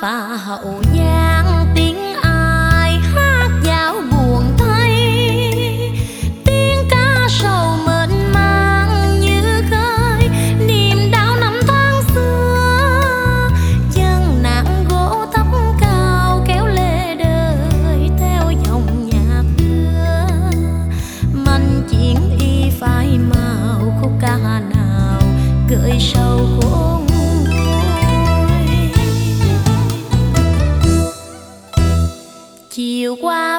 phà hậu giang tiếng ai hát dạo buồn thay. Tiếng ca sầu mệt mang như khơi, niềm đau năm tháng xưa. Chân nặng gỗ tóc cao kéo lê đời theo dòng nhạc đưa. Manh chiến y phai màu khúc ca nào gợi sầu khổ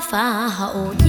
花好月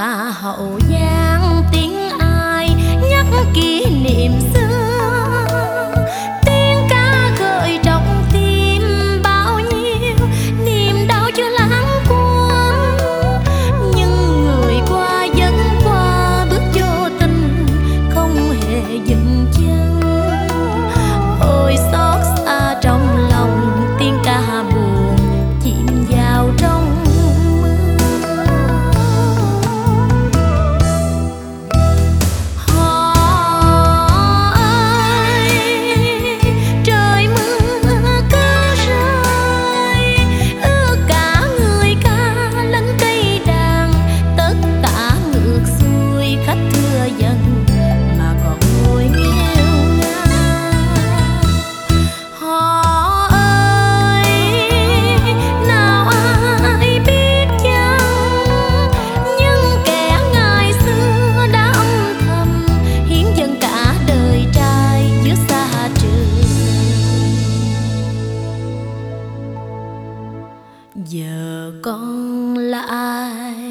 啊好 Con là ai?